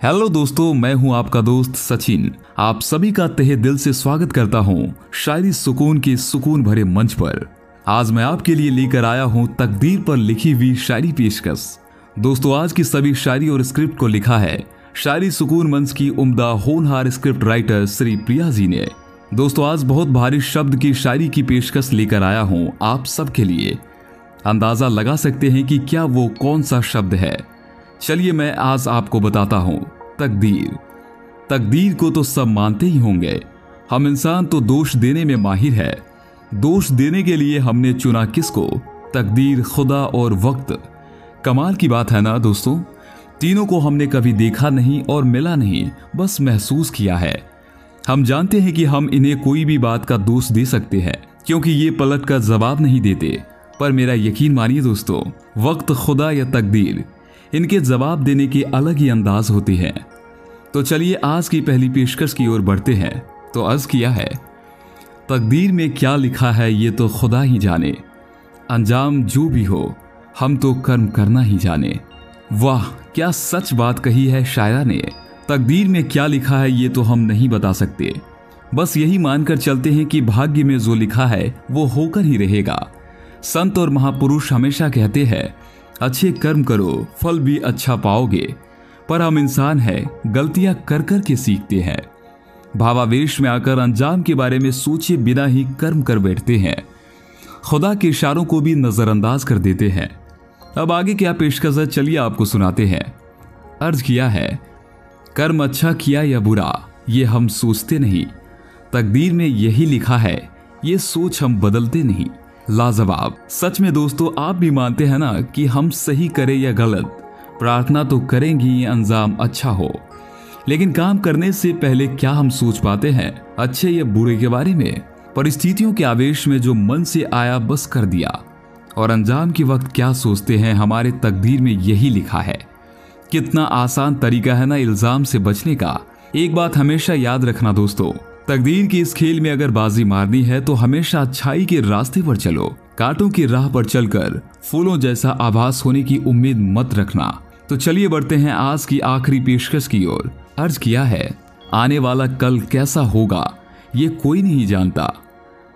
Hello दोस्तों, मैं हूँ आपका दोस्त सचिन। आप सभी का तहे दिल से स्वागत करता हूँ शायरी सुकून के सुकून भरे मंच पर। आज मैं आपके लिए लेकर आया हूँ तकदीर पर लिखी हुई शायरी पेशकश। दोस्तों, आज की सभी शायरी और स्क्रिप्ट को लिखा है शायरी सुकून मंच की उम्दा होनहार स्क्रिप्ट राइटर श्री प्रिया जी ने। दोस्तों, आज बहुत भारी शब्द की शायरी की पेशकश लेकर आया हूँ आप सबके लिए। अंदाज़ा लगा सकते हैं कि क्या वो कौन सा शब्द है। चलिए मैं आज आपको बताता हूँ, तकदीर। तकदीर को तो सब मानते ही होंगे। हम इंसान तो दोष देने में माहिर है। दोष देने के लिए हमने चुना किसको? तकदीर, खुदा और वक्त। कमाल की बात है ना दोस्तों? तीनों को हमने कभी देखा नहीं और मिला नहीं, बस महसूस किया है। हम जानते हैं कि हम इन्हें कोई भी बात का दोष दे सकते हैं, क्योंकि ये पलट का जवाब नहीं देते। पर मेरा यकीन मानिए दोस्तों, वक्त खुदा या तकदीर। इनके जवाब देने के अलग ही अंदाज होते हैं। तो चलिए आज की पहली पेशकश की ओर बढ़ते हैं। तो अर्ज़ किया है, तकदीर में क्या लिखा है ये तो खुदा ही जाने। अंजाम जो भी हो, हम तो कर्म करना ही जाने। वाह, क्या सच बात कही है शायरा ने। तकदीर में क्या लिखा है ये तो हम नहीं बता सकते। बस यही मानकर चलते हैं कि भाग्य में जो लिखा है, वो होकर ही रहेगा। संत और महापुरुष हमेशा कहते हैं अच्छे कर्म करो, फल भी अच्छा पाओगे। पर हम इंसान हैं, गलतियाँ कर कर के सीखते हैं। भावावेश में आकर अंजाम के बारे में सोचे बिना ही कर्म कर बैठते हैं। खुदा के इशारों को भी नजरअंदाज कर देते हैं। अब आगे क्या पेशकश है, चलिए आपको सुनाते हैं। अर्ज़ किया है, कर्म अच्छा किया या बुरा, ये हम सोचते नहीं। तकदीर में यही लिखा है, ये सोच हम बदलते नहीं। लाजवाब। सच में दोस्तों, आप भी मानते हैं ना कि हम सही करें या गलत? प्रार्थना तो करेंगी अंजाम अच्छा हो। लेकिन काम करने से पहले क्या हम सोच पाते हैं? अच्छे या बुरे के बारे में? परिस्थितियों के आवेश में जो मन से आया, बस कर दिया। और अंजाम के वक्त क्या सोचते हैं, हमारे तकदीर में यही लिखा है। कितना आसान तरीका है ना इल्ज़ाम से बचने का। एक बात हमेशा याद रखना दोस्तों तकदीर की इस खेल में अगर बाजी मारनी है तो हमेशा अच्छाई के रास्ते पर चलो। कांटों की राह पर चलकर फूलों जैसा आभास होने की उम्मीद मत रखना। तो चलिए बढ़ते हैं आज की आखिरी पेशकश की ओर। अर्ज़ किया है, आने वाला कल कैसा होगा, ये कोई नहीं जानता।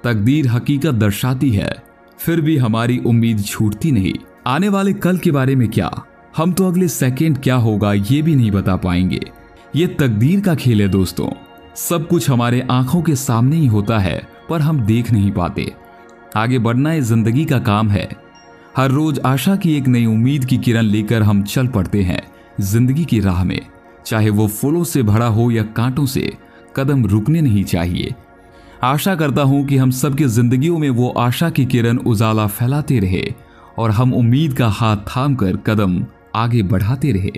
तकदीर हकीकत दर्शाती है, फिर भी हमारी उम्मीद छूटती नहीं। आने वाले कल के बारे में क्या? हम तो अगले सेकेंड क्या होगा, ये भी नहीं बता पाएँगे। ये तकदीर का खेल है दोस्तों। सब कुछ हमारे आँखों के सामने ही होता है, पर हम देख नहीं पाते। आगे बढ़ना इस ज़िंदगी का काम है। हर रोज आशा की एक नई उम्मीद की किरण लेकर हम चल पड़ते हैं, ज़िंदगी की राह में। चाहे वो फूलों से भरा हो या कांटों से, कदम रुकने नहीं चाहिए। आशा करता हूँ कि हम सबके जिंदगियों में वो आशा की किरण उजाला फैलाते रहे, और हम उम्मीद का हाथ थाम कर कदम आगे बढ़ाते रहे।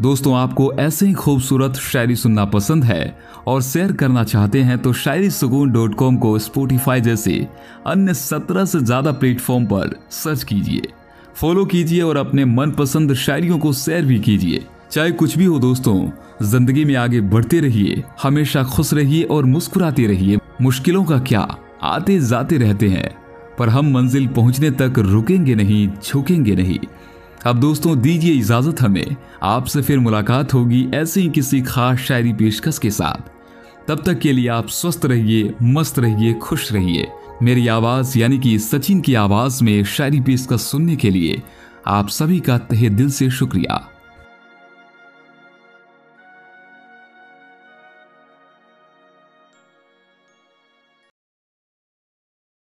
दोस्तों, आपको ऐसे ही खूबसूरत शायरी सुनना पसंद है और शेयर करना चाहते हैं तो शायरी सुकून डॉट कॉम को स्पोटिफाई जैसे अन्य सत्रह से ज़्यादा प्लेटफॉर्म पर सर्च कीजिए। फॉलो कीजिए और अपने मनपसंद शायरियों को शेयर भी कीजिए। चाहे कुछ भी हो दोस्तों, ज़िंदगी में आगे बढ़ते रहिए, हमेशा खुश रहिए और मुस्कुराते रहिए। मुश्किलों का क्या? आते जाते रहते हैं, पर हम मंजिल पहुँचने तक रुकेंगे नहीं, झुकेंगे नहीं। अब दोस्तों, दीजिए इजाज़त हमें। आपसे फिर मुलाकात होगी ऐसे ही किसी खास शायरी पेशकश के साथ। तब तक के लिए आप स्वस्थ रहिए, मस्त रहिए, खुश रहिए। मेरी आवाज़, यानी कि सचिन की आवाज़ में शायरी पेशकश सुनने के लिए आप सभी का तहे दिल से शुक्रिया।